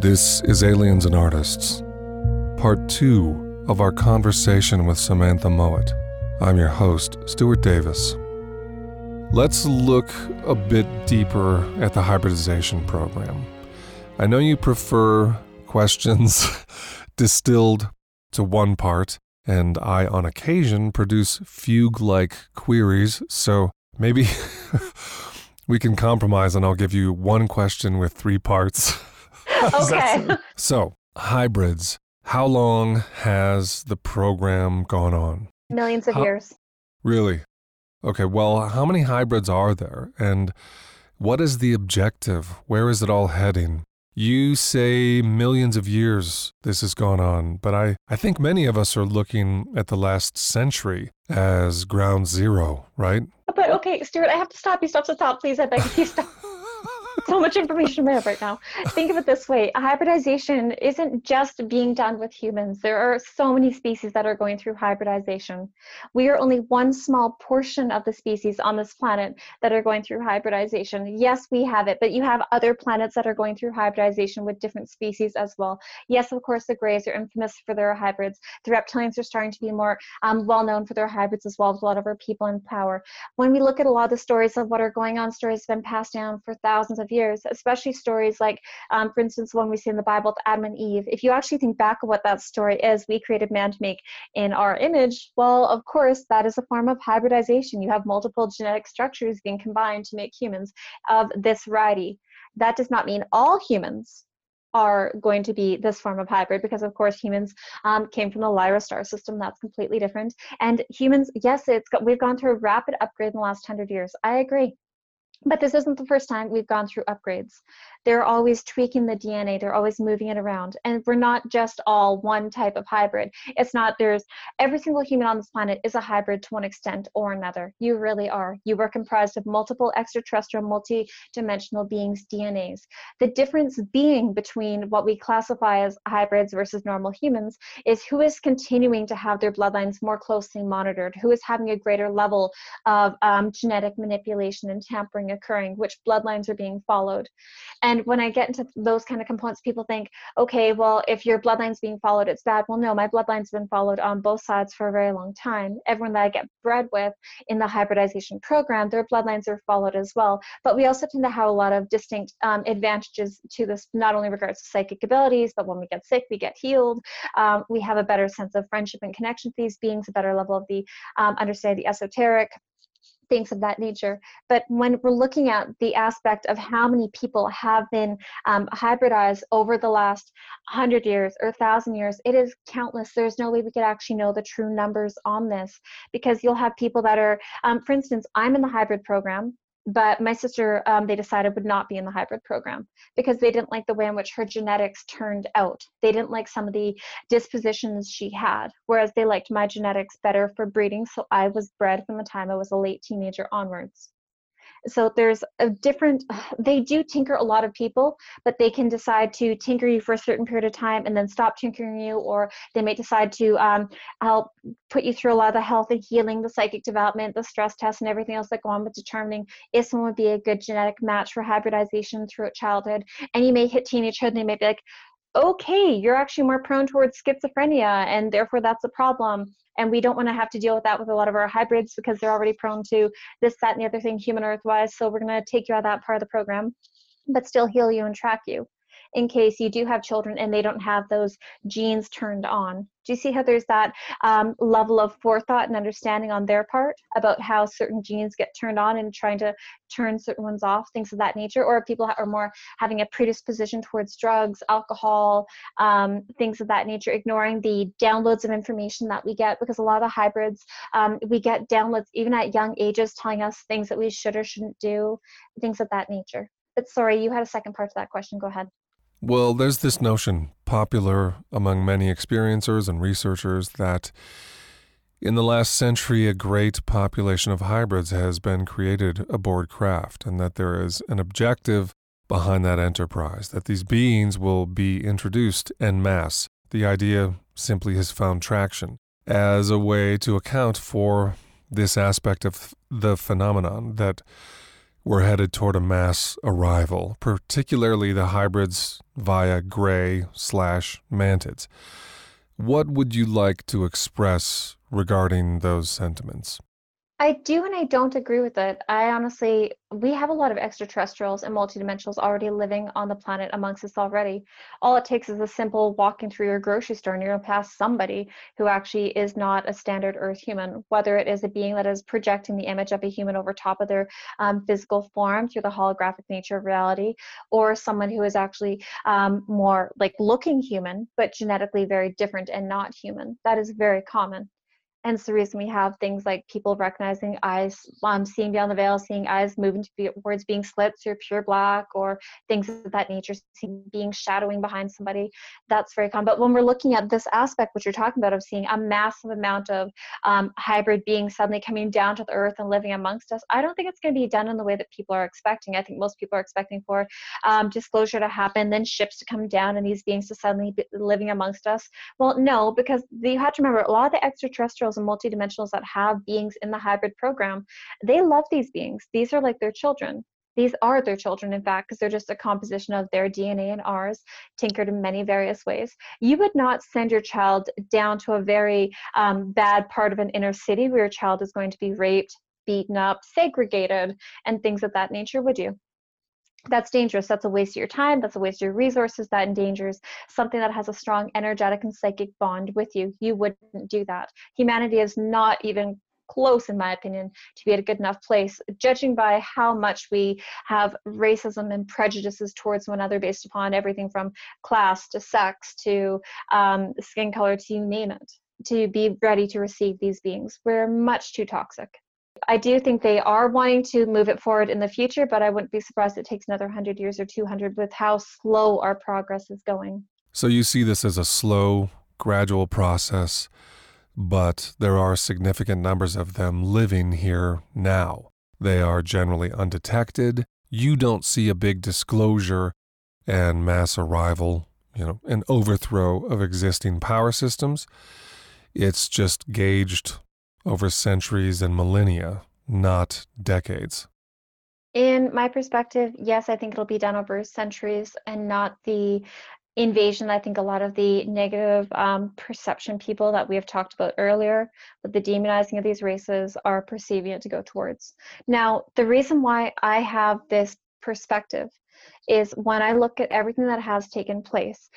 This is Aliens and Artists, part two of our conversation with Samantha Mowat. I'm your host, Stuart Davis. Let's look a bit deeper at the hybridization program. I know you prefer questions distilled to one part, and I, on occasion, produce fugue like queries, so maybe we can compromise and I'll give you one question with three parts. okay. so, hybrids. How long has the program gone on? Millions of How- years. Really? Okay, well, how many hybrids are there? And what is the objective? Where is it all heading? You say millions of years this has gone on, but I, I think many of us are looking at the last century as ground zero, right? But okay, Stuart, I have to stop you. Stop, stop, stop, please. I beg you, stop. so much information in have right now. Think of it this way hybridization isn't just being done with humans. There are so many species that are going through hybridization. We are only one small portion of the species on this planet that are going through hybridization. Yes, we have it, but you have other planets that are going through hybridization with different species as well. Yes, of course, the greys are infamous for their hybrids. The reptilians are starting to be more um, well known for their hybrids as well, with a lot of our people in power when we look at a lot of the stories of what are going on, stories have been passed down for thousands of years, especially stories like, um, for instance, the one we see in the Bible, with Adam and Eve. If you actually think back of what that story is, we created man to make in our image. Well, of course, that is a form of hybridization. You have multiple genetic structures being combined to make humans of this variety. That does not mean all humans are going to be this form of hybrid because of course humans um, came from the lyra star system that's completely different and humans yes it's got, we've gone through a rapid upgrade in the last 100 years i agree but this isn't the first time we've gone through upgrades. They're always tweaking the DNA, they're always moving it around. And we're not just all one type of hybrid. It's not, there's every single human on this planet is a hybrid to one extent or another. You really are. You are comprised of multiple extraterrestrial, multi dimensional beings' DNAs. The difference being between what we classify as hybrids versus normal humans is who is continuing to have their bloodlines more closely monitored, who is having a greater level of um, genetic manipulation and tampering occurring, which bloodlines are being followed. And when I get into those kind of components, people think, okay, well, if your bloodline's being followed, it's bad. Well, no, my bloodline's been followed on both sides for a very long time. Everyone that I get bred with in the hybridization program, their bloodlines are followed as well. But we also tend to have a lot of distinct um, advantages to this, not only regards to psychic abilities, but when we get sick, we get healed. Um, we have a better sense of friendship and connection with these beings, a better level of the um, understanding the esoteric things of that nature. But when we're looking at the aspect of how many people have been um, hybridized over the last hundred years or thousand years, it is countless. There's no way we could actually know the true numbers on this because you'll have people that are, um, for instance, I'm in the hybrid program. But my sister, um, they decided would not be in the hybrid program because they didn't like the way in which her genetics turned out. They didn't like some of the dispositions she had, whereas they liked my genetics better for breeding. So I was bred from the time I was a late teenager onwards. So there's a different, they do tinker a lot of people, but they can decide to tinker you for a certain period of time and then stop tinkering you, or they may decide to um, help put you through a lot of the health and healing, the psychic development, the stress tests, and everything else that go on with determining if someone would be a good genetic match for hybridization throughout childhood. And you may hit teenagehood and they may be like, okay, you're actually more prone towards schizophrenia, and therefore that's a problem. And we don't want to have to deal with that with a lot of our hybrids because they're already prone to this, that, and the other thing, human earth wise. So we're going to take you out of that part of the program, but still heal you and track you in case you do have children and they don't have those genes turned on. Do you see how there's that um, level of forethought and understanding on their part about how certain genes get turned on and trying to turn certain ones off, things of that nature? Or people are more having a predisposition towards drugs, alcohol, um, things of that nature, ignoring the downloads of information that we get because a lot of hybrids, um, we get downloads even at young ages telling us things that we should or shouldn't do, things of that nature. But sorry, you had a second part to that question. Go ahead. Well, there's this notion, popular among many experiencers and researchers, that in the last century a great population of hybrids has been created aboard craft, and that there is an objective behind that enterprise, that these beings will be introduced en masse. The idea simply has found traction as a way to account for this aspect of the phenomenon that we're headed toward a mass arrival, particularly the hybrids via gray slash mantids. What would you like to express regarding those sentiments? I do and I don't agree with it. I honestly, we have a lot of extraterrestrials and multidimensionals already living on the planet amongst us already. All it takes is a simple walking through your grocery store and you're pass somebody who actually is not a standard Earth human, whether it is a being that is projecting the image of a human over top of their um, physical form through the holographic nature of reality, or someone who is actually um, more like looking human, but genetically very different and not human. That is very common. And the reason we have things like people recognizing eyes, um, seeing beyond the veil, seeing eyes moving towards being slits or pure black, or things of that nature, seeing being shadowing behind somebody. That's very common. But when we're looking at this aspect, which you're talking about, of seeing a massive amount of um, hybrid beings suddenly coming down to the earth and living amongst us, I don't think it's going to be done in the way that people are expecting. I think most people are expecting for um, disclosure to happen, then ships to come down, and these beings to suddenly be living amongst us. Well, no, because you have to remember a lot of the extraterrestrials and multidimensionals that have beings in the hybrid program, they love these beings. These are like their children. These are their children, in fact, because they're just a composition of their DNA and ours, tinkered in many various ways. You would not send your child down to a very um, bad part of an inner city where your child is going to be raped, beaten up, segregated, and things of that nature, would you? That's dangerous. That's a waste of your time. That's a waste of your resources. That endangers something that has a strong energetic and psychic bond with you. You wouldn't do that. Humanity is not even close, in my opinion, to be at a good enough place, judging by how much we have racism and prejudices towards one another based upon everything from class to sex to um, skin color to you name it, to be ready to receive these beings. We're much too toxic. I do think they are wanting to move it forward in the future, but I wouldn't be surprised it takes another 100 years or 200 with how slow our progress is going. So you see this as a slow, gradual process, but there are significant numbers of them living here now. They are generally undetected. You don't see a big disclosure and mass arrival, you know, an overthrow of existing power systems. It's just gauged over centuries and millennia, not decades? In my perspective, yes, I think it'll be done over centuries and not the invasion. I think a lot of the negative um, perception people that we have talked about earlier, with the demonizing of these races, are perceiving it to go towards. Now, the reason why I have this perspective is when I look at everything that has taken place,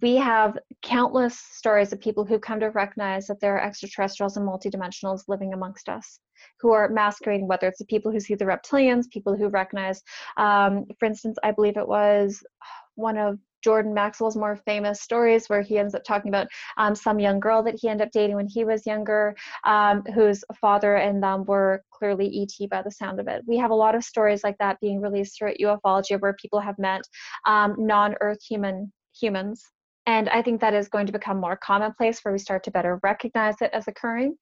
we have countless stories of people who come to recognize that there are extraterrestrials and multidimensionals living amongst us who are masquerading, whether it's the people who see the reptilians, people who recognize, um, for instance, I believe it was one of Jordan Maxwell's more famous stories where he ends up talking about um, some young girl that he ended up dating when he was younger, um, whose father and them were clearly ET by the sound of it. We have a lot of stories like that being released throughout ufology where people have met um, non-Earth human humans. And I think that is going to become more commonplace where we start to better recognize it as occurring.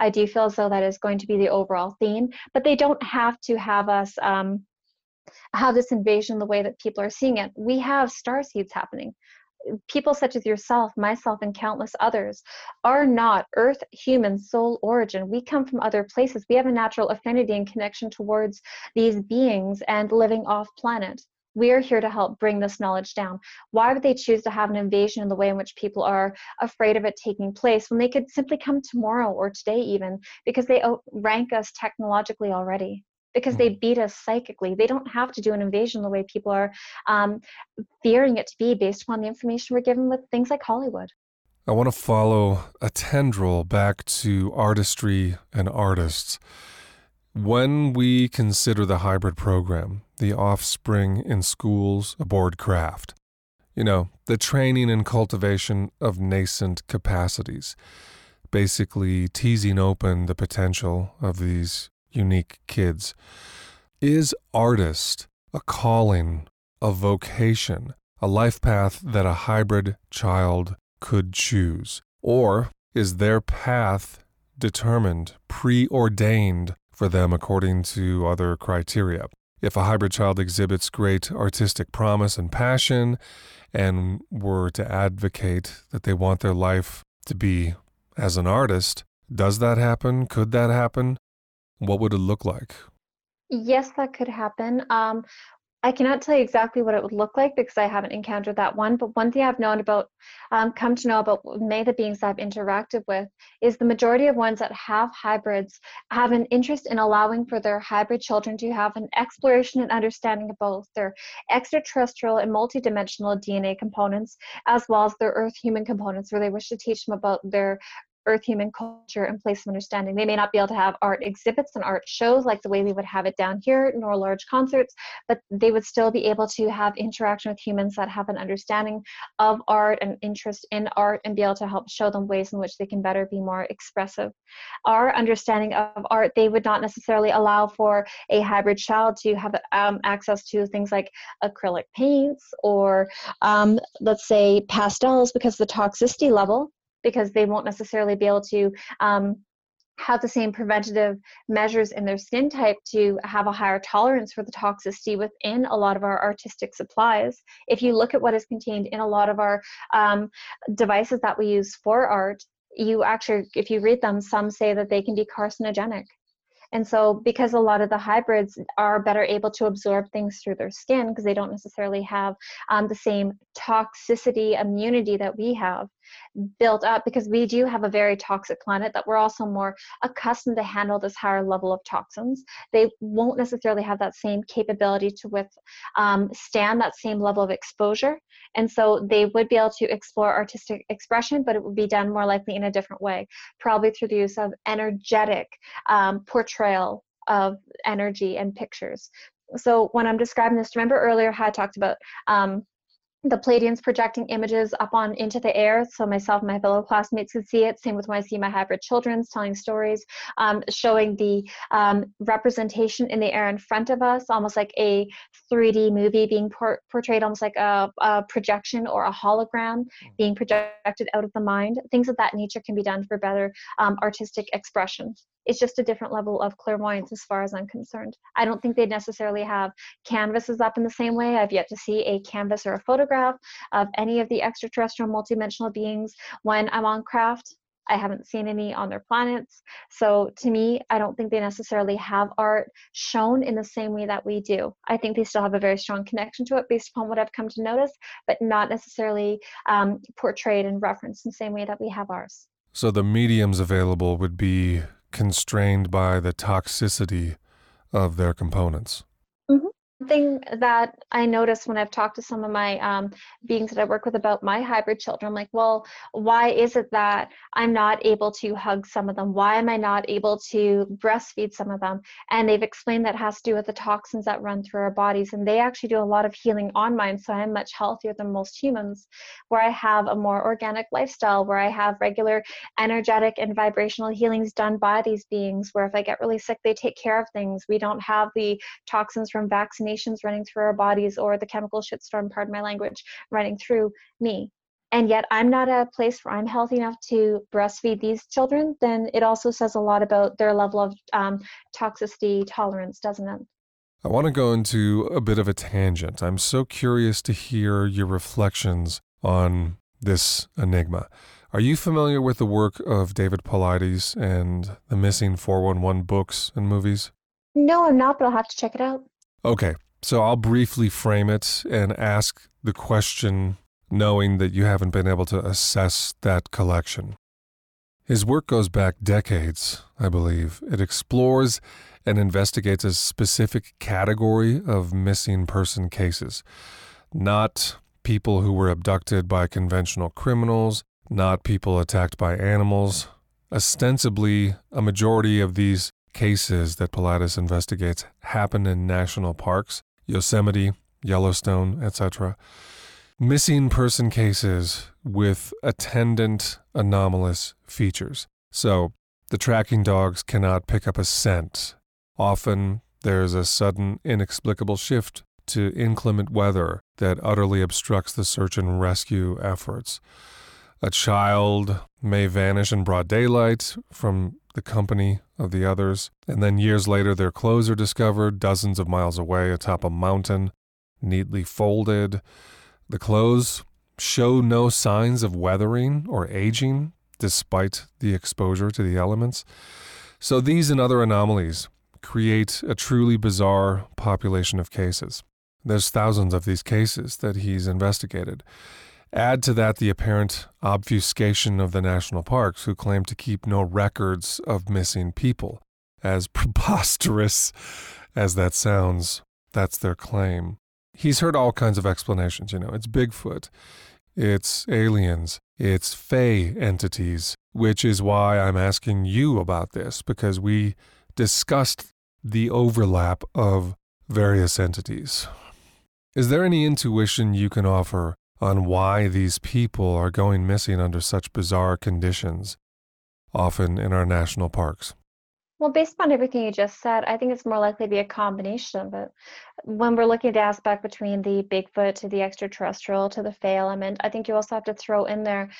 I do feel as though that is going to be the overall theme, but they don't have to have us um, have this invasion the way that people are seeing it. We have star seeds happening. People such as yourself, myself, and countless others are not Earth human soul origin. We come from other places. We have a natural affinity and connection towards these beings and living off planet. We are here to help bring this knowledge down. Why would they choose to have an invasion in the way in which people are afraid of it taking place when they could simply come tomorrow or today, even because they rank us technologically already? Because they mm-hmm. beat us psychically. They don't have to do an invasion the way people are um, fearing it to be based upon the information we're given with things like Hollywood. I want to follow a tendril back to artistry and artists. When we consider the hybrid program, the offspring in schools aboard craft, you know, the training and cultivation of nascent capacities, basically teasing open the potential of these unique kids. Is artist a calling, a vocation, a life path that a hybrid child could choose? Or is their path determined, preordained for them according to other criteria? If a hybrid child exhibits great artistic promise and passion and were to advocate that they want their life to be as an artist, does that happen? Could that happen? What would it look like? Yes, that could happen. Um, I cannot tell you exactly what it would look like because I haven't encountered that one. But one thing I've known about, um, come to know about many of the beings that I've interacted with is the majority of ones that have hybrids have an interest in allowing for their hybrid children to have an exploration and understanding of both their extraterrestrial and multidimensional DNA components as well as their Earth human components, where they wish to teach them about their earth human culture and place of understanding. They may not be able to have art exhibits and art shows like the way we would have it down here, nor large concerts, but they would still be able to have interaction with humans that have an understanding of art and interest in art and be able to help show them ways in which they can better be more expressive. Our understanding of art, they would not necessarily allow for a hybrid child to have um, access to things like acrylic paints or um, let's say pastels because the toxicity level because they won't necessarily be able to um, have the same preventative measures in their skin type to have a higher tolerance for the toxicity within a lot of our artistic supplies. If you look at what is contained in a lot of our um, devices that we use for art, you actually, if you read them, some say that they can be carcinogenic. And so, because a lot of the hybrids are better able to absorb things through their skin because they don't necessarily have um, the same toxicity immunity that we have, built up because we do have a very toxic planet that we're also more accustomed to handle this higher level of toxins. They won't necessarily have that same capability to withstand um, that same level of exposure and so they would be able to explore artistic expression but it would be done more likely in a different way probably through the use of energetic um, portrayal of energy and pictures. So when i'm describing this remember earlier how i talked about um, the Pleiadians projecting images up on into the air so myself and my fellow classmates could see it. Same with when I see my hybrid children's telling stories, um, showing the um, representation in the air in front of us, almost like a 3D movie being por- portrayed, almost like a, a, projection or a hologram hmm. being projected out of the mind. Things of that nature can be done for better um, artistic expression it's just a different level of clairvoyance as far as I'm concerned. I don't think they necessarily have canvases up in the same way. I've yet to see a canvas or a photograph of any of the extraterrestrial multidimensional beings when I'm on craft. I haven't seen any on their planets. So to me, I don't think they necessarily have art shown in the same way that we do. I think they still have a very strong connection to it based upon what I've come to notice, but not necessarily um, portrayed and referenced in the same way that we have ours. So the mediums available would be constrained by the toxicity of their components. Thing that I notice when I've talked to some of my um, beings that I work with about my hybrid children, I'm like, well, why is it that I'm not able to hug some of them? Why am I not able to breastfeed some of them? And they've explained that has to do with the toxins that run through our bodies. And they actually do a lot of healing on mine. So I'm much healthier than most humans, where I have a more organic lifestyle, where I have regular energetic and vibrational healings done by these beings, where if I get really sick, they take care of things. We don't have the toxins from vaccination running through our bodies or the chemical shitstorm, pardon my language, running through me. And yet I'm not at a place where I'm healthy enough to breastfeed these children, then it also says a lot about their level of um, toxicity tolerance, doesn't it? I want to go into a bit of a tangent. I'm so curious to hear your reflections on this enigma. Are you familiar with the work of David Paulides and the missing 411 books and movies? No, I'm not, but I'll have to check it out. Okay, so I'll briefly frame it and ask the question, knowing that you haven't been able to assess that collection. His work goes back decades, I believe. It explores and investigates a specific category of missing person cases, not people who were abducted by conventional criminals, not people attacked by animals. Ostensibly, a majority of these cases that Paulides investigates happen in national parks, Yosemite, Yellowstone, etc. Missing person cases with attendant anomalous features. So, the tracking dogs cannot pick up a scent. Often, there's a sudden, inexplicable shift to inclement weather that utterly obstructs the search and rescue efforts. A child may vanish in broad daylight from the company of the others, and then years later their clothes are discovered dozens of miles away atop a mountain, neatly folded. The clothes show no signs of weathering or aging despite the exposure to the elements. So these and other anomalies create a truly bizarre population of cases. There's thousands of these cases that he's investigated. Add to that the apparent obfuscation of the national parks, who claim to keep no records of missing people. As preposterous as that sounds, that's their claim. He's heard all kinds of explanations, you know. It's Bigfoot, it's aliens, it's Fey entities, which is why I'm asking you about this, because we discussed the overlap of various entities. Is there any intuition you can offer on why these people are going missing under such bizarre conditions, often in our national parks? Well, based on everything you just said, I think it's more likely to be a combination of it. When we're looking at the aspect between the Bigfoot to the extraterrestrial to the Fey element, I think you also have to throw in there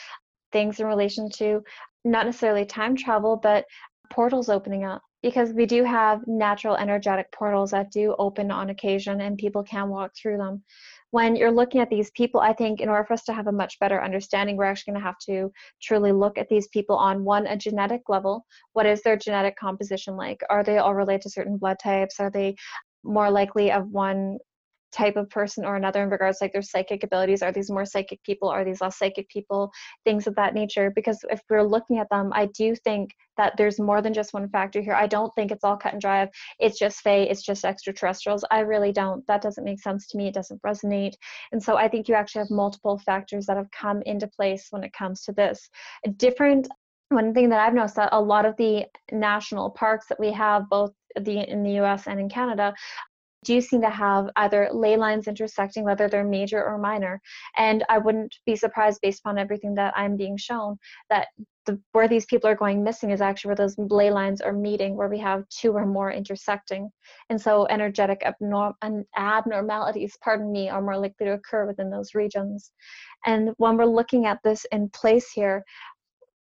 things in relation to not necessarily time travel, but portals opening up because we do have natural energetic portals that do open on occasion and people can walk through them. When you're looking at these people, I think in order for us to have a much better understanding, we're actually going to have to truly look at these people on one, a genetic level. What is their genetic composition like? Are they all related to certain blood types? Are they more likely of one type of person or another in regards like their psychic abilities are these more psychic people are these less psychic people things of that nature because if we're looking at them i do think that there's more than just one factor here. I don't think it's all cut and dry it's just fey it's just extraterrestrials. I really don't. That doesn't make sense to me. It doesn't resonate. And so i think you actually have multiple factors that have come into place when it comes to this. A different one thing that I've noticed that a lot of the national parks that we have, both the in the U.S. and in Canada, do seem to have either ley lines intersecting, whether they're major or minor. And I wouldn't be surprised, based upon everything that I'm being shown, that the, where these people are going missing is actually where those ley lines are meeting, where we have two or more intersecting. And so energetic abnorm- abnormalities, pardon me, are more likely to occur within those regions. And when we're looking at this in place here,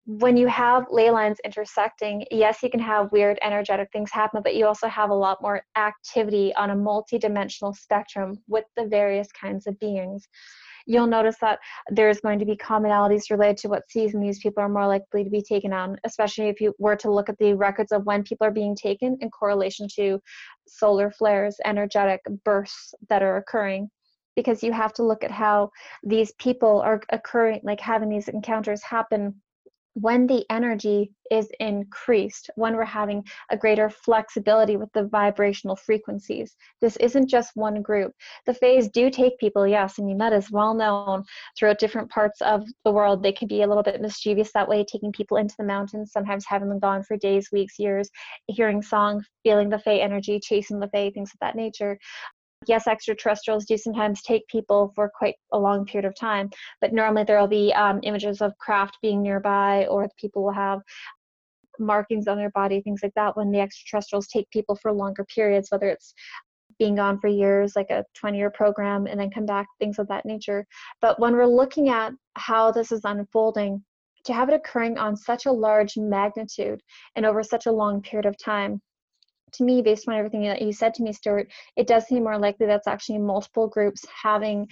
when you have ley lines intersecting, yes, you can have weird energetic things happen, but you also have a lot more activity on a multi-dimensional spectrum with the various kinds of beings. You'll notice that there's going to be commonalities related to what season these people are more likely to be taken on, especially if you were to look at the records of when people are being taken in correlation to solar flares, energetic bursts that are occurring because you have to look at how these people are occurring, like having these encounters happen when the energy is increased, when we're having a greater flexibility with the vibrational frequencies. This isn't just one group. The Fays do take people, yes, I mean, that is well known throughout different parts of the world. They can be a little bit mischievous that way, taking people into the mountains, sometimes having them gone for days, weeks, years, hearing songs, feeling the Fey energy, chasing the Fey, things of that nature yes, extraterrestrials do sometimes take people for quite a long period of time, but normally there will be um, images of craft being nearby, or people will have markings on their body, things like that, when the extraterrestrials take people for longer periods, whether it's being gone for years, like a 20 year program, and then come back, things of that nature. But when we're looking at how this is unfolding, to have it occurring on such a large magnitude and over such a long period of time, to me, based on everything that you said to me, Stuart, it does seem more likely that's actually multiple groups having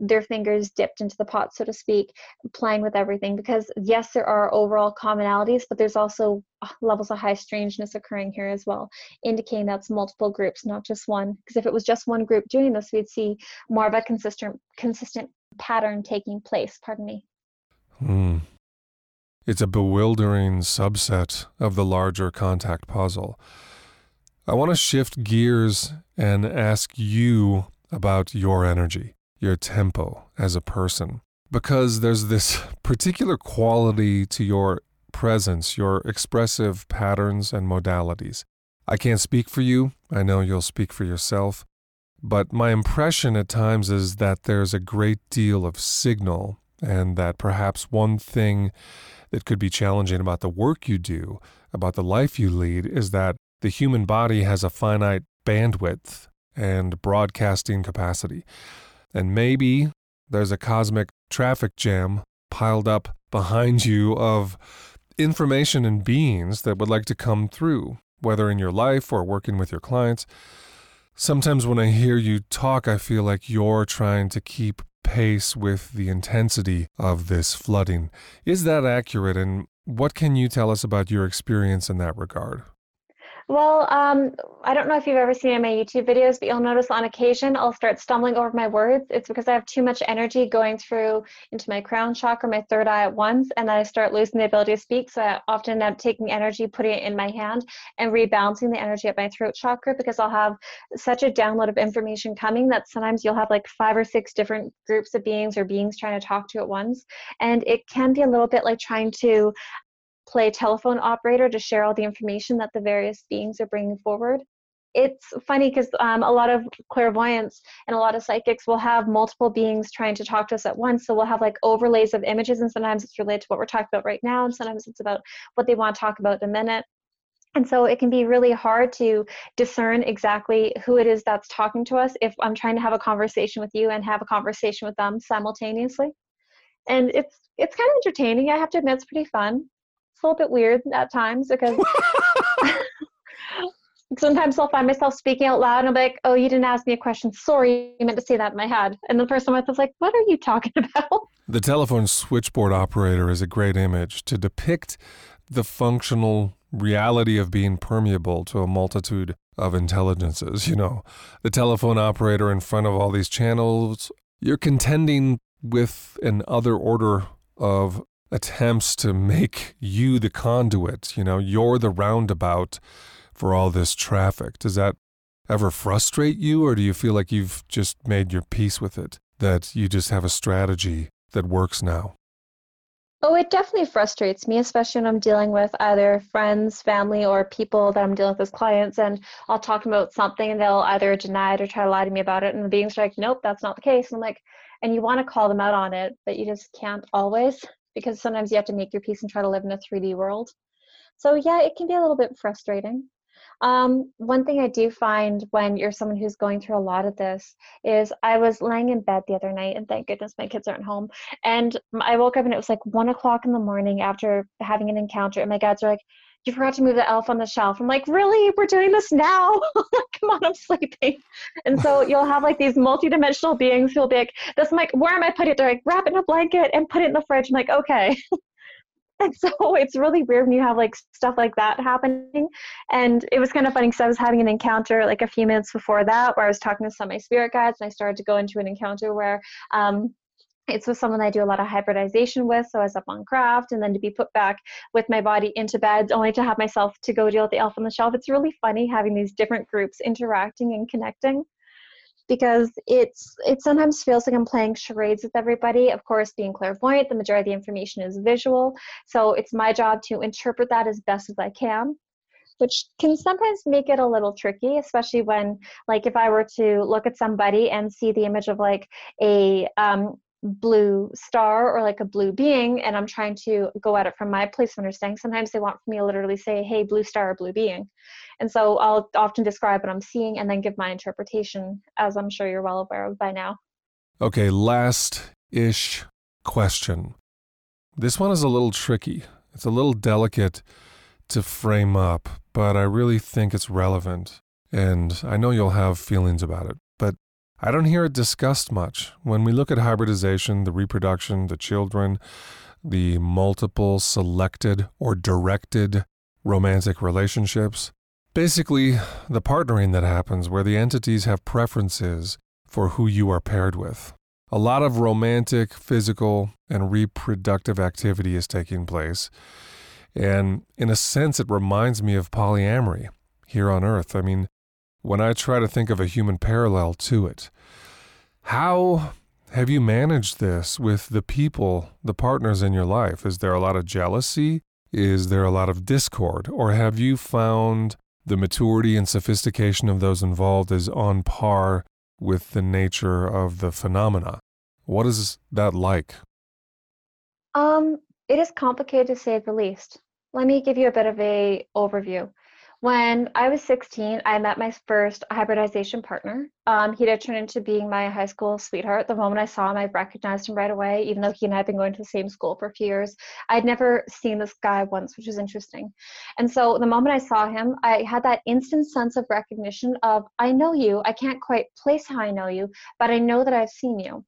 their fingers dipped into the pot, so to speak, playing with everything. Because yes, there are overall commonalities, but there's also levels of high strangeness occurring here as well, indicating that's multiple groups, not just one. Because if it was just one group doing this, we'd see more of a consistent consistent pattern taking place. Pardon me. Hmm. It's a bewildering subset of the larger contact puzzle. I want to shift gears and ask you about your energy, your tempo as a person, because there's this particular quality to your presence, your expressive patterns and modalities. I can't speak for you, I know you'll speak for yourself, but my impression at times is that there's a great deal of signal, and that perhaps one thing that could be challenging about the work you do, about the life you lead, is that the human body has a finite bandwidth and broadcasting capacity. And maybe there's a cosmic traffic jam piled up behind you of information and beings that would like to come through, whether in your life or working with your clients. Sometimes when I hear you talk, I feel like you're trying to keep pace with the intensity of this flooding. Is that accurate? And what can you tell us about your experience in that regard? Well, um, I don't know if you've ever seen my YouTube videos, but you'll notice on occasion I'll start stumbling over my words. It's because I have too much energy going through into my crown chakra, my third eye at once, and then I start losing the ability to speak. So I often end up taking energy, putting it in my hand, and rebalancing the energy at my throat chakra because I'll have such a download of information coming that sometimes you'll have like five or six different groups of beings or beings trying to talk to you at once. And it can be a little bit like trying to play telephone operator to share all the information that the various beings are bringing forward. It's funny because um, a lot of clairvoyants and a lot of psychics will have multiple beings trying to talk to us at once. So we'll have like overlays of images, and sometimes it's related to what we're talking about right now, and sometimes it's about what they want to talk about in a minute. And so it can be really hard to discern exactly who it is that's talking to us if I'm trying to have a conversation with you and have a conversation with them simultaneously. And it's it's kind of entertaining. I have to admit, it's pretty fun it's a little bit weird at times because sometimes I'll find myself speaking out loud and I'll be like, oh, you didn't ask me a question. Sorry, you meant to say that in my head. And the person was like, what are you talking about? The telephone switchboard operator is a great image to depict the functional reality of being permeable to a multitude of intelligences. You know, the telephone operator in front of all these channels, you're contending with an other order of attempts to make you the conduit. You know, you're the roundabout for all this traffic. Does that ever frustrate you, or do you feel like you've just made your peace with it? That you just have a strategy that works now? Oh, it definitely frustrates me, especially when I'm dealing with either friends, family, or people that I'm dealing with as clients, and I'll talk about something and they'll either deny it or try to lie to me about it, and the beings like, nope, that's not the case. And I'm like, and you want to call them out on it, but you just can't always because sometimes you have to make your peace and try to live in a 3D world. So yeah, it can be a little bit frustrating. Um, one thing I do find when you're someone who's going through a lot of this is I was laying in bed the other night, and thank goodness my kids aren't home. And I woke up and it was like one o'clock in the morning after having an encounter, and my guys are like, you forgot to move the elf on the shelf. I'm like, really? We're doing this now? Come on, I'm sleeping. And so you'll have like these multidimensional beings who'll be like, this like, where am I putting it? They're like, wrap it in a blanket and put it in the fridge. I'm like, okay. and so it's really weird when you have like stuff like that happening. And it was kind of funny because I was having an encounter like a few minutes before that where I was talking to some of my spirit guides and I started to go into an encounter where um, it's with someone I do a lot of hybridization with, so I was up on craft, and then to be put back with my body into bed, only to have myself to go deal with the elf on the shelf. It's really funny having these different groups interacting and connecting because it's it sometimes feels like I'm playing charades with everybody. Of course, being clairvoyant, the majority of the information is visual, so it's my job to interpret that as best as I can which can sometimes make it a little tricky especially when like if i were to look at somebody and see the image of like a um, blue star or like a blue being and i'm trying to go at it from my place of understanding. Sometimes they want me to literally say hey blue star or blue being. And so i'll often describe what i'm seeing and then give my interpretation as i'm sure you're well aware of by now. Okay last ish question. This one is a little tricky. It's a little delicate to frame up but i really think it's relevant and i know you'll have feelings about it I don't hear it discussed much. When we look at hybridization, the reproduction, the children, the multiple selected or directed romantic relationships, basically the partnering that happens where the entities have preferences for who you are paired with. A lot of romantic, physical, and reproductive activity is taking place. And in a sense, it reminds me of polyamory here on Earth. I mean, when I try to think of a human parallel to it. How have you managed this with the people, the partners in your life? Is there a lot of jealousy? Is there a lot of discord? Or have you found the maturity and sophistication of those involved is on par with the nature of the phenomena? What is that like? Um, it is complicated to say the least. Let me give you a bit of a overview. When I was 16, I met my first hybridization partner. Um, he did turn into being my high school sweetheart. The moment I saw him, I recognized him right away, even though he and I had been going to the same school for a few years. I'd never seen this guy once, which was interesting. And so the moment I saw him, I had that instant sense of recognition of, I know you. I can't quite place how I know you, but I know that I've seen you.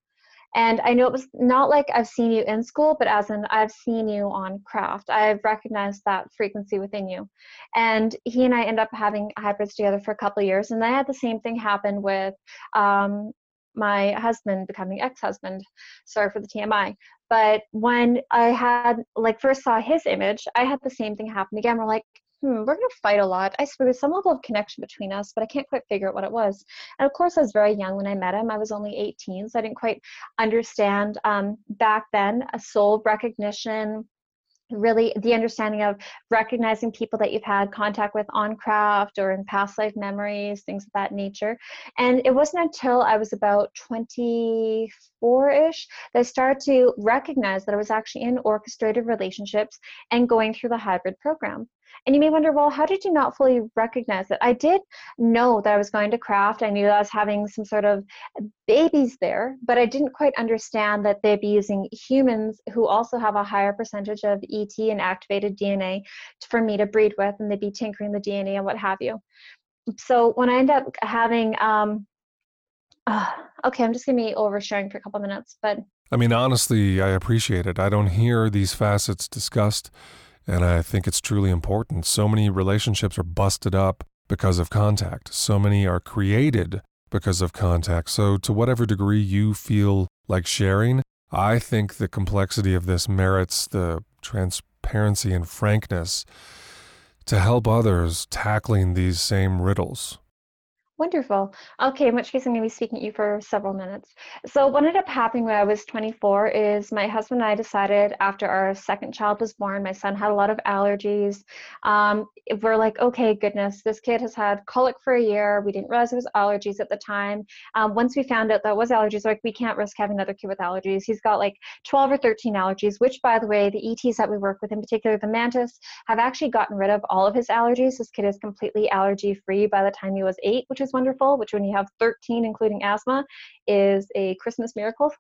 And I know it was not like I've seen you in school, but as in I've seen you on craft. I've recognized that frequency within you. And he and I end up having hybrids together for a couple years. And I had the same thing happen with um, my husband becoming ex-husband. Sorry for the TMI. But when I had like first saw his image, I had the same thing happen again. We're like, hmm, we're going to fight a lot. I suppose there's some level of connection between us, but I can't quite figure out what it was. And of course, I was very young when I met him. I was only 18, so I didn't quite understand um, back then a soul recognition really the understanding of recognizing people that you've had contact with on craft or in past life memories things of that nature and it wasn't until i was about 24ish that i started to recognize that i was actually in orchestrated relationships and going through the hybrid program and you may wonder, well, how did you not fully recognize it? I did know that I was going to craft. I knew I was having some sort of babies there, but I didn't quite understand that they'd be using humans who also have a higher percentage of ET and activated DNA for me to breed with, and they'd be tinkering the DNA and what have you. So when I end up having, um, uh, okay, I'm just gonna be oversharing for a couple minutes, but I mean, honestly, I appreciate it. I don't hear these facets discussed and I think it's truly important. So many relationships are busted up because of contact. So many are created because of contact. So, to whatever degree you feel like sharing, I think the complexity of this merits the transparency and frankness to help others tackling these same riddles. Wonderful. Okay, in which case I'm going to be speaking to you for several minutes. So, what ended up happening when I was 24 is my husband and I decided after our second child was born, my son had a lot of allergies. Um, we're like, okay, goodness, this kid has had colic for a year. We didn't realize it was allergies at the time. Um, once we found out that was allergies, like, we can't risk having another kid with allergies. He's got like 12 or 13 allergies, which, by the way, the ETs that we work with, in particular the mantis, have actually gotten rid of all of his allergies. This kid is completely allergy free by the time he was eight, which is is wonderful, which when you have 13, including asthma, is a Christmas miracle.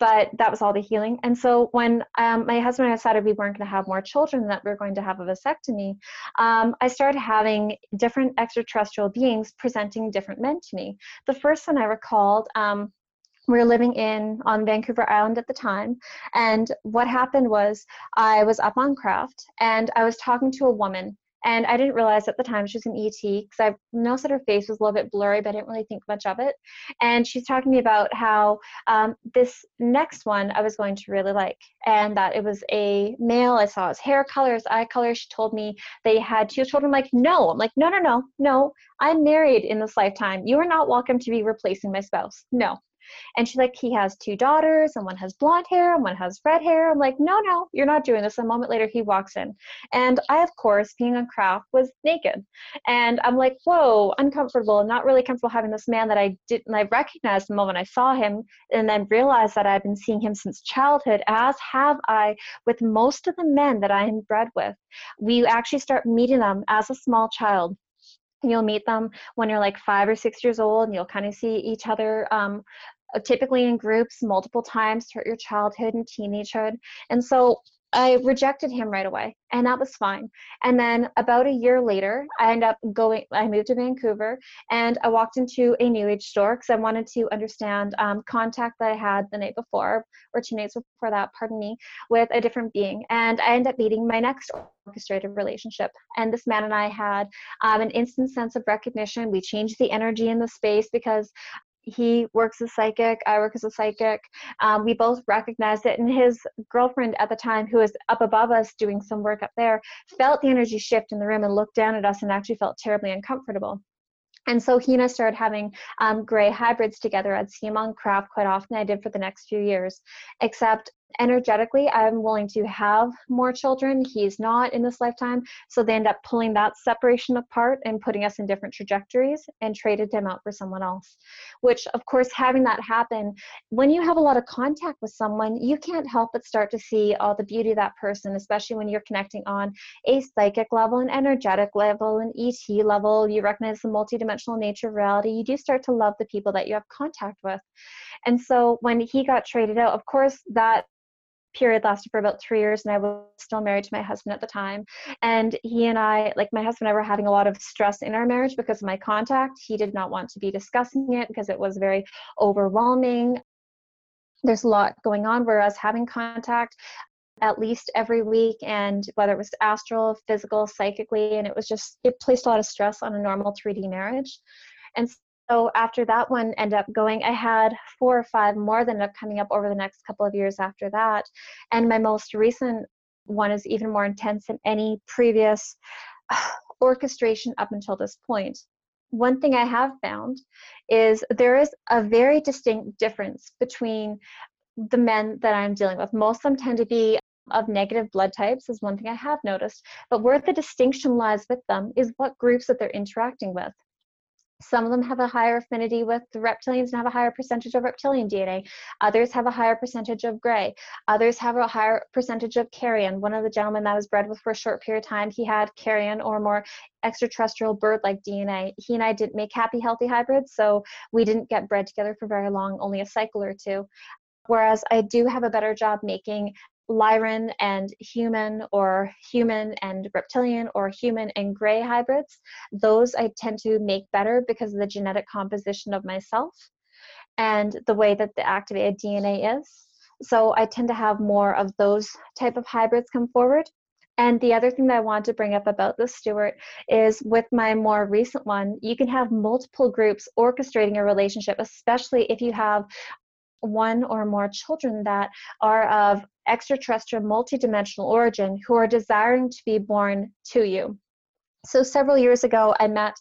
But that was all the healing. And so when um, my husband and I decided we weren't going to have more children, that we are going to have a vasectomy, um, I started having different extraterrestrial beings presenting different men to me. The first one I recalled, um, we were living in on Vancouver Island at the time, and what happened was I was up on craft and I was talking to a woman and I didn't realize at the time she was an ET because I noticed that her face was a little bit blurry, but I didn't really think much of it. And she's talking to me about how um, this next one I was going to really like, and that it was a male. I saw his hair color, his eye color. She told me they had two children. I'm like, no. I'm like, no, no, no, no. I'm married in this lifetime. You are not welcome to be replacing my spouse. No. And she's like, he has two daughters, and one has blonde hair, and one has red hair. I'm like, no, no, you're not doing this. A moment later, he walks in. And I, of course, being on craft, was naked. And I'm like, whoa, uncomfortable, not really comfortable having this man that I didn't, I recognized the moment I saw him, and then realized that I've been seeing him since childhood, as have I with most of the men that I am bred with. We actually start meeting them as a small child you'll meet them when you're like five or six years old and you'll kind of see each other um, typically in groups multiple times throughout your childhood and teenagehood. And so I rejected him right away, and that was fine. And then about a year later, I ended up going. I moved to Vancouver, and I walked into a new age store because I wanted to understand um, contact that I had the night before, or two nights before that, pardon me, with a different being. And I ended up meeting my next orchestrated relationship. And this man and I had um, an instant sense of recognition. We changed the energy in the space because he works as psychic i work as a psychic um, we both recognized it and his girlfriend at the time who was up above us doing some work up there felt the energy shift in the room and looked down at us and actually felt terribly uncomfortable and so he and I started having um, gray hybrids together. I'd see him on craft quite often. I did for the next few years, except energetically i'm willing to have more children. He's not in this lifetime. So they end up pulling that separation apart and putting us in different trajectories and traded him out for someone else which of course having that happen when you have a lot of contact with someone you can't help but start to see all the beauty of that person especially when you're connecting on a psychic level an energetic level an et level. You recognize the multidimensional nature of reality. You do start to love the people that you have contact with. And so when he got traded out of course that period lasted for about three years and I was still married to my husband at the time. And he and I, like my husband and I were having a lot of stress in our marriage because of my contact. He did not want to be discussing it because it was very overwhelming. there's a lot going on whereas having contact at least every week and whether it was astral physical psychically and it was just it placed a lot of stress on a normal 3d marriage and so after that one ended up going i had four or five more that ended up coming up over the next couple of years after that and my most recent one is even more intense than any previous orchestration up until this point. one thing I have found is there is a very distinct difference between the men that I'm dealing with. Most of them tend to be of negative blood types, is one thing I have noticed. But where the distinction lies with them is what groups that they're interacting with. Some of them have a higher affinity with the reptilians and have a higher percentage of reptilian DNA. Others have a higher percentage of gray. Others have a higher percentage of carrion. One of the gentlemen that I was bred with for a short period of time, he had carrion or more extraterrestrial bird-like DNA. He and I didn't make happy, healthy hybrids, so we didn't get bred together for very long, only a cycle or two. Whereas I do have a better job making Lyran and human or human and reptilian or human and gray hybrids. Those I tend to make better because of the genetic composition of myself and the way that the activated DNA is. So I tend to have more of those type of hybrids come forward. And the other thing that I want to bring up about this, Stuart, is with my more recent one, you can have multiple groups orchestrating a relationship, especially if you have one or more children that are of extraterrestrial multidimensional origin who are desiring to be born to you. So several years ago, I met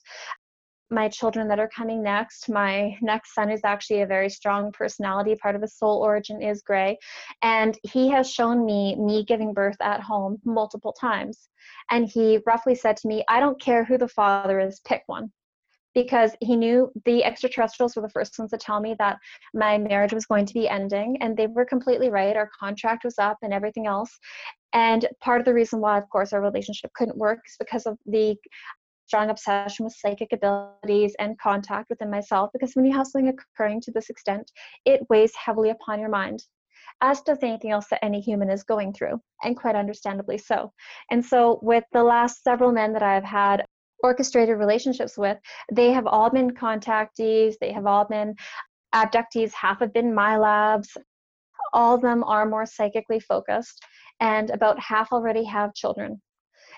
my children that are coming next. My next son is actually a very strong personality. Part of his soul origin is gray. And he has shown me me giving birth at home multiple times. And he roughly said to me, I don't care who the father is, pick one because he knew the extraterrestrials were the first ones to tell me that my marriage was going to be ending and they were completely right our contract was up and everything else and part of the reason why of course our relationship couldn't work is because of the strong obsession with psychic abilities and contact within myself because when you have something occurring to this extent it weighs heavily upon your mind as does anything else that any human is going through, and quite understandably so. And so, with the last several men that I've had orchestrated relationships with, they have all been contactees, they have all been abductees, half have been MILABs. All of them are more psychically focused, and about half already have children.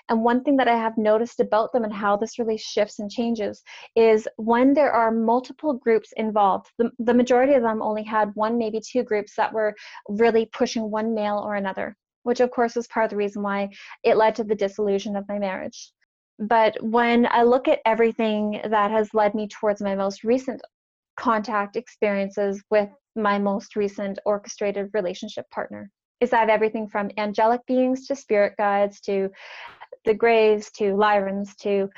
And one thing that I have noticed about them and how this really shifts and changes is when there are multiple groups involved, the, the majority of them only had one, maybe two groups that were really pushing one male or another, which of course was part of the reason why it led to the dissolution of my marriage. But when I look at everything that has led me towards my most recent contact experiences with my most recent orchestrated relationship partner, is that everything from angelic beings to spirit guides to the grays to Lyrans to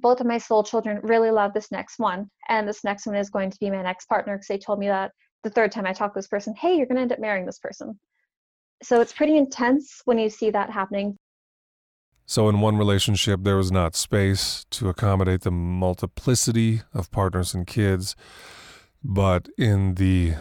both of my soul children really love this next one. And this next one is going to be my next partner because they told me that the third time I talked to this person, hey, you're going to end up marrying this person. So it's pretty intense when you see that happening. So, in one relationship, there was not space to accommodate the multiplicity of partners and kids. But in the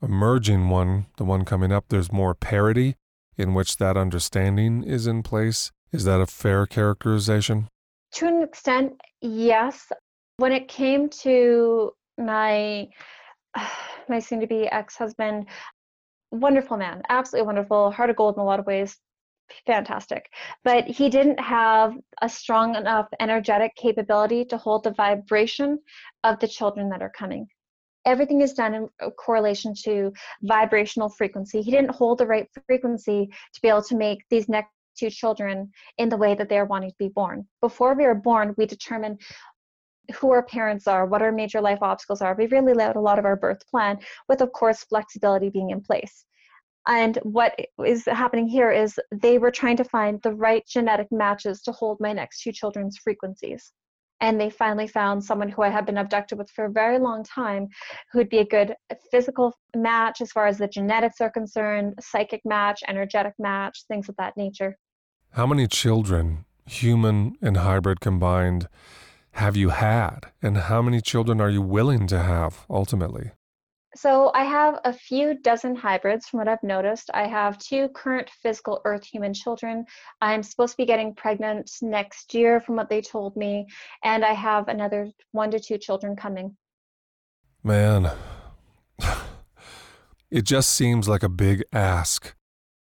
emerging one, the one coming up, there's more parity in which that understanding is in place. Is that a fair characterization? To an extent, yes. When it came to my my soon to be ex husband, wonderful man, absolutely wonderful, heart of gold in a lot of ways, fantastic. But he didn't have a strong enough energetic capability to hold the vibration of the children that are coming. Everything is done in correlation to vibrational frequency. He didn't hold the right frequency to be able to make these next two children in the way that they're wanting to be born. Before we are born, we determine who our parents are, what our major life obstacles are. We really lay out a lot of our birth plan, with, of course, flexibility being in place. And what is happening here is they were trying to find the right genetic matches to hold my next two children's frequencies. And they finally found someone who I had been abducted with for a very long time who would be a good physical match as far as the genetics are concerned, psychic match, energetic match, things of that nature. How many children, human and hybrid combined, have you had? And how many children are you willing to have ultimately? So I have a few dozen hybrids from what I've noticed. I have two current physical Earth human children. I'm supposed to be getting pregnant next year from what they told me, and I have another one to two children coming. Man, it just seems like a big ask.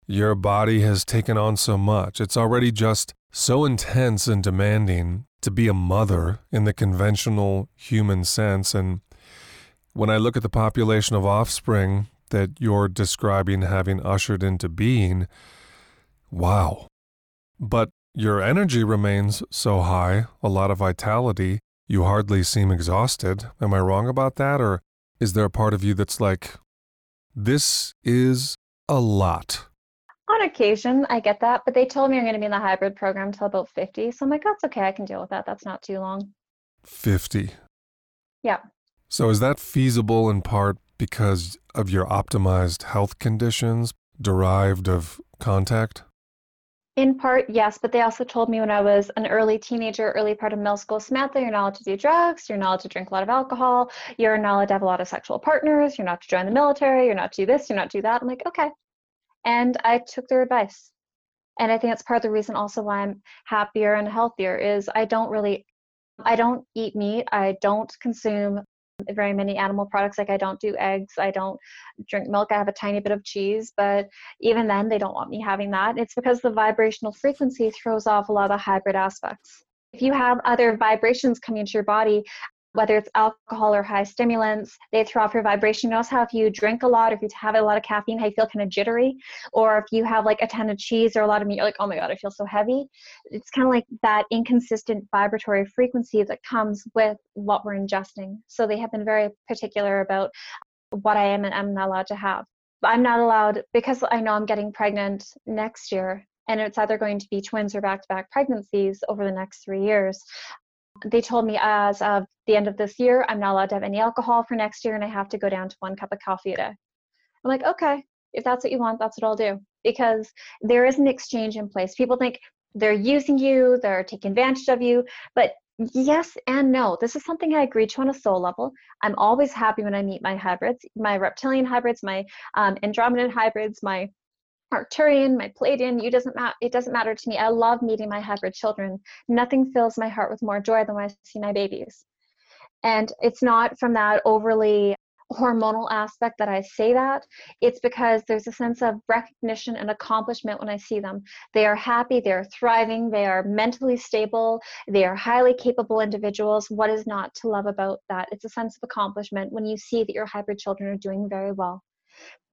Your body has taken on so much. It's already just so intense and demanding to be a mother in the conventional human sense. And when I look at the population of offspring that you're describing having ushered into being, wow. But your energy remains so high, a lot of vitality. You hardly seem exhausted. Am I wrong about that? Or is there a part of you that's like, this is a lot? On occasion, I get that, but they told me I'm going to be in the hybrid program till about 50. So I'm like, that's okay. I can deal with that. That's not too long. 50. Yeah. So is that feasible in part because of your optimized health conditions derived of contact? In part, yes, but they also told me when I was an early teenager, early part of middle school, Samantha, you're not allowed to do drugs, you're not allowed to drink a lot of alcohol, you're not allowed to have a lot of sexual partners, you're not to join the military, you're not to do this, you're not to do that. I'm like, okay. And I took their advice. And I think that's part of the reason also why I'm happier and healthier is I don't really I don't eat meat. I don't consume very many animal products. Like I don't do eggs, I don't drink milk. I have a tiny bit of cheese, but even then, they don't want me having that. It's because the vibrational frequency throws off a lot of hybrid aspects. If you have other vibrations coming into your body, whether it's alcohol or high stimulants, they throw off your vibration. Notice how if you drink a lot, if you have a lot of caffeine, how you feel kind of jittery, or if you have like a ton of cheese or a lot of meat, you're like, oh my god, I feel so heavy. It's kind of like that inconsistent vibratory frequency that comes with what we're ingesting. So they have been very particular about what I am and am not allowed to have. I'm not allowed because I know I'm getting pregnant next year and it's either going to be twins or back to back pregnancies over the next three years they told me as of the end of this year, I'm not allowed to have any alcohol for next year and I have to go down to one cup of coffee a day. I'm like, okay, if that's what you want, that's what I'll do. Because there is an exchange in place. People think they're using you, they're taking advantage of you, but yes and no. This is something I agree to on a soul level. I'm always happy when I meet my hybrids, my reptilian hybrids, my um, Andromedan hybrids, my Arcturian, my Pleiadian, you doesn't matter. It doesn't matter to me. I love meeting my hybrid children. Nothing fills my heart with more joy than when I see my babies. And it's not from that overly hormonal aspect that I say that. It's because there's a sense of recognition and accomplishment when I see them. They are happy, they are thriving, they are mentally stable, they are highly capable individuals. What is not to love about that? It's a sense of accomplishment when you see that your hybrid children are doing very well.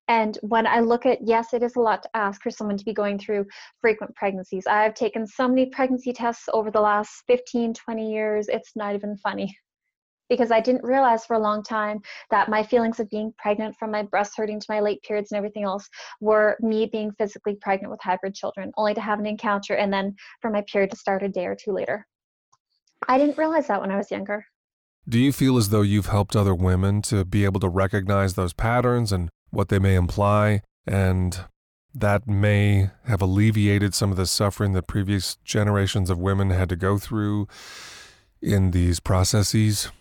And when I look at, yes, it is a lot to ask for someone to be going through frequent pregnancies. I've taken so many pregnancy tests over the last 15, 20 years, it's not even funny. Because I didn't realize for a long time that my feelings of being pregnant from my breast hurting to my late periods and everything else were me being physically pregnant with hybrid children, only to have an encounter and then for my period to start a day or two later. I didn't realize that when I was younger. Do you feel as though you've helped other women to be able to recognize those patterns and what they may imply, and that may have alleviated some of the suffering that previous generations of women had to go through in these processes?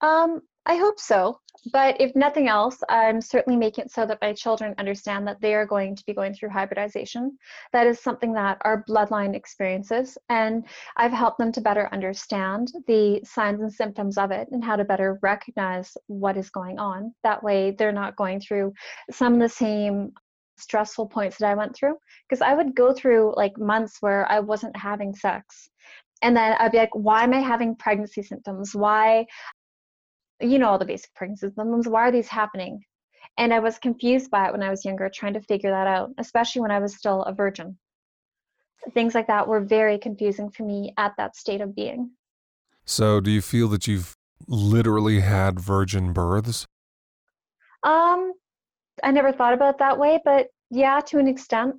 Um, I hope so. But if nothing else, I'm certainly making it so that my children understand that they are going to be going through hybridization. That is something that our bloodline experiences. And I've helped them to better understand the signs and symptoms of it and how to better recognize what is going on. That way, they're not going through some of the same stressful points that I went through. Because I would go through like months where I wasn't having sex. And then I'd be like, why am I having pregnancy symptoms? Why you know all the basic pregnancy symptoms why are these happening? And i was confused by it when i was younger trying to figure that out especially when i was still a virgin. Things like that were very confusing for me at that state of being. So do you feel that you've literally had virgin births? Um i never thought about it that way but yeah to an extent.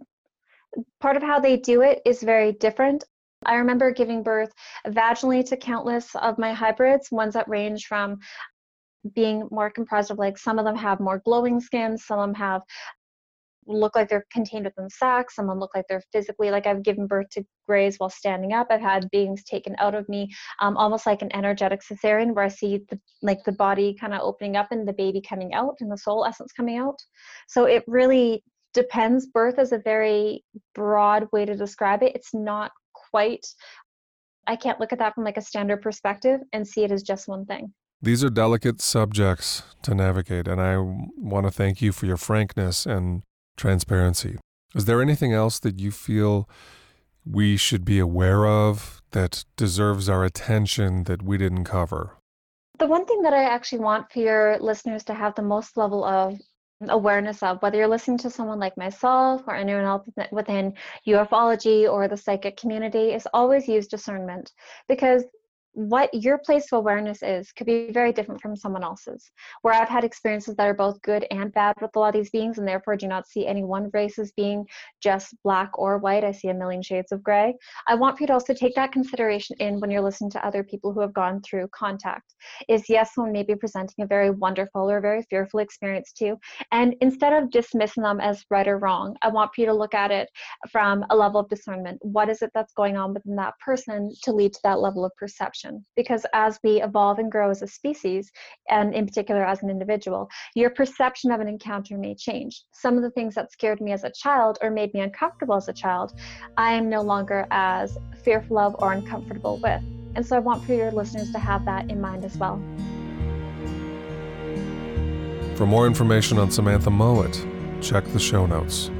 Part of how they do it is very different. I remember giving birth vaginally to countless of my hybrids, ones that range from being more comprised of like some of them have more glowing skin, some of them have look like they're contained within sacks Some of them look like they're physically like I've given birth to grays while standing up. I've had beings taken out of me, um, almost like an energetic cesarean, where I see the like the body kind of opening up and the baby coming out and the soul essence coming out. So it really depends. Birth is a very broad way to describe it. It's not quite. I can't look at that from like a standard perspective and see it as just one thing. These are delicate subjects to navigate, and I want to thank you for your frankness and transparency. Is there anything else that you feel we should be aware of that deserves our attention that we didn't cover? The one thing that I actually want for your listeners to have the most level of awareness of, whether you're listening to someone like myself or anyone else within ufology or the psychic community, is always use discernment because what your place of awareness is could be very different from someone else's. Where I've had experiences that are both good and bad with a lot of these beings, and therefore do not see any one race as being just black or white. I see a million shades of gray. I want for you to also take that consideration in when you're listening to other people who have gone through contact. Is yes, someone may be presenting a very wonderful or very fearful experience to you, and instead of dismissing them as right or wrong, I want for you to look at it from a level of discernment. What is it that's going on within that person to lead to that level of perception? Because as we evolve and grow as a species and in particular as an individual your perception of an encounter may change. Some of the things that scared me as a child or made me uncomfortable as a child i am no longer as fearful of or uncomfortable with. And so i want for your listeners to have that in mind as well. For more information on samantha mowat check the show notes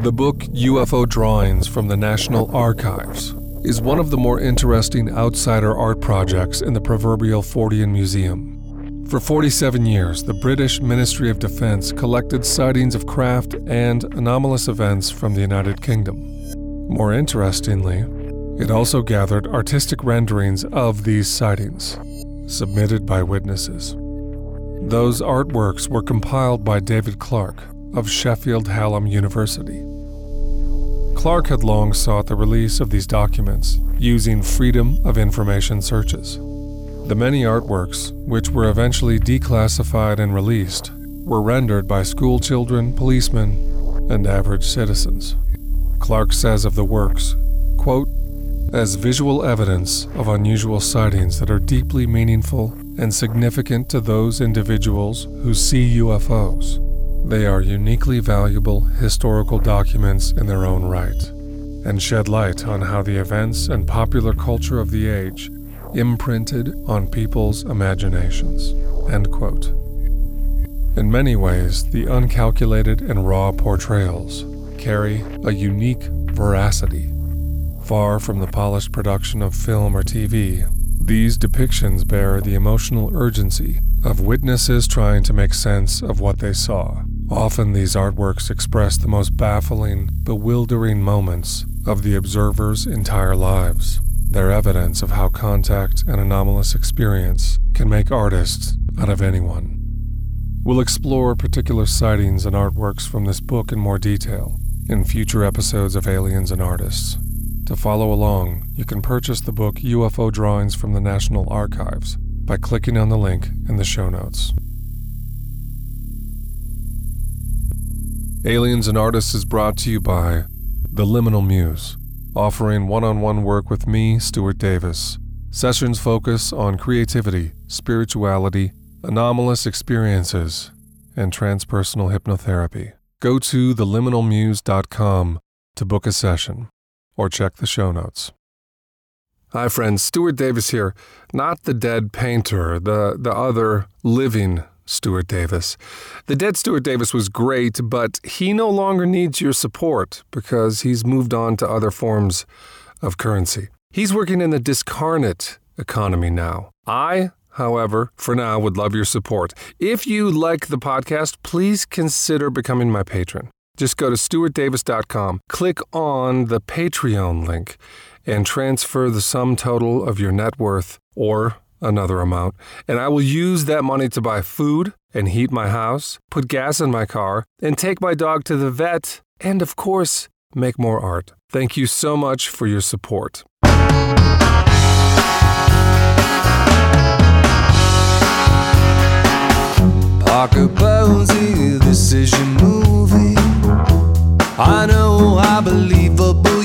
The book UFO Drawings from the National Archives is one of the more interesting outsider art projects in the proverbial Fortean Museum. For 47 years, the British Ministry of Defense collected sightings of craft and anomalous events from the United Kingdom. More interestingly, it also gathered artistic renderings of these sightings, submitted by witnesses. Those artworks were compiled by David Clarke of Sheffield Hallam University. Clarke had long sought the release of these documents using Freedom of Information searches. The many artworks, which were eventually declassified and released, were rendered by schoolchildren, policemen, and average citizens. Clarke says of the works, quote, as visual evidence of unusual sightings that are deeply meaningful and significant to those individuals who see UFOs. They are uniquely valuable historical documents in their own right, and shed light on how the events and popular culture of the age imprinted on people's imaginations. End quote. In many ways, the uncalculated and raw portrayals carry a unique veracity. Far from the polished production of film or TV, these depictions bear the emotional urgency of witnesses trying to make sense of what they saw. Often these artworks express the most baffling, bewildering moments of the observer's entire lives. They're evidence of how contact and anomalous experience can make artists out of anyone. We'll explore particular sightings and artworks from this book in more detail in future episodes of Aliens and Artists. To follow along, you can purchase the book UFO Drawings from the National Archives by clicking on the link in the show notes. Aliens and Artists is brought to you by The Liminal Muse, offering one on one work with me, Stuart Davis. Sessions focus on creativity, spirituality, anomalous experiences, and transpersonal hypnotherapy. Go to theliminalmuse.com to book a session or check the show notes. Hi, friends. Stuart Davis here. Not the dead painter, the, the other living Stuart Davis. The dead Stuart Davis was great, but he no longer needs your support because he's moved on to other forms of currency. He's working in the discarnate economy now. I, however, for now would love your support. If you like the podcast, please consider becoming my patron. Just go to stuartdavis.com, click on the Patreon link, and transfer the sum total of your net worth or another amount, and I will use that money to buy food and heat my house, put gas in my car, and take my dog to the vet, and of course, make more art. Thank you so much for your support. Parker Posey, this is your movie. I know how believable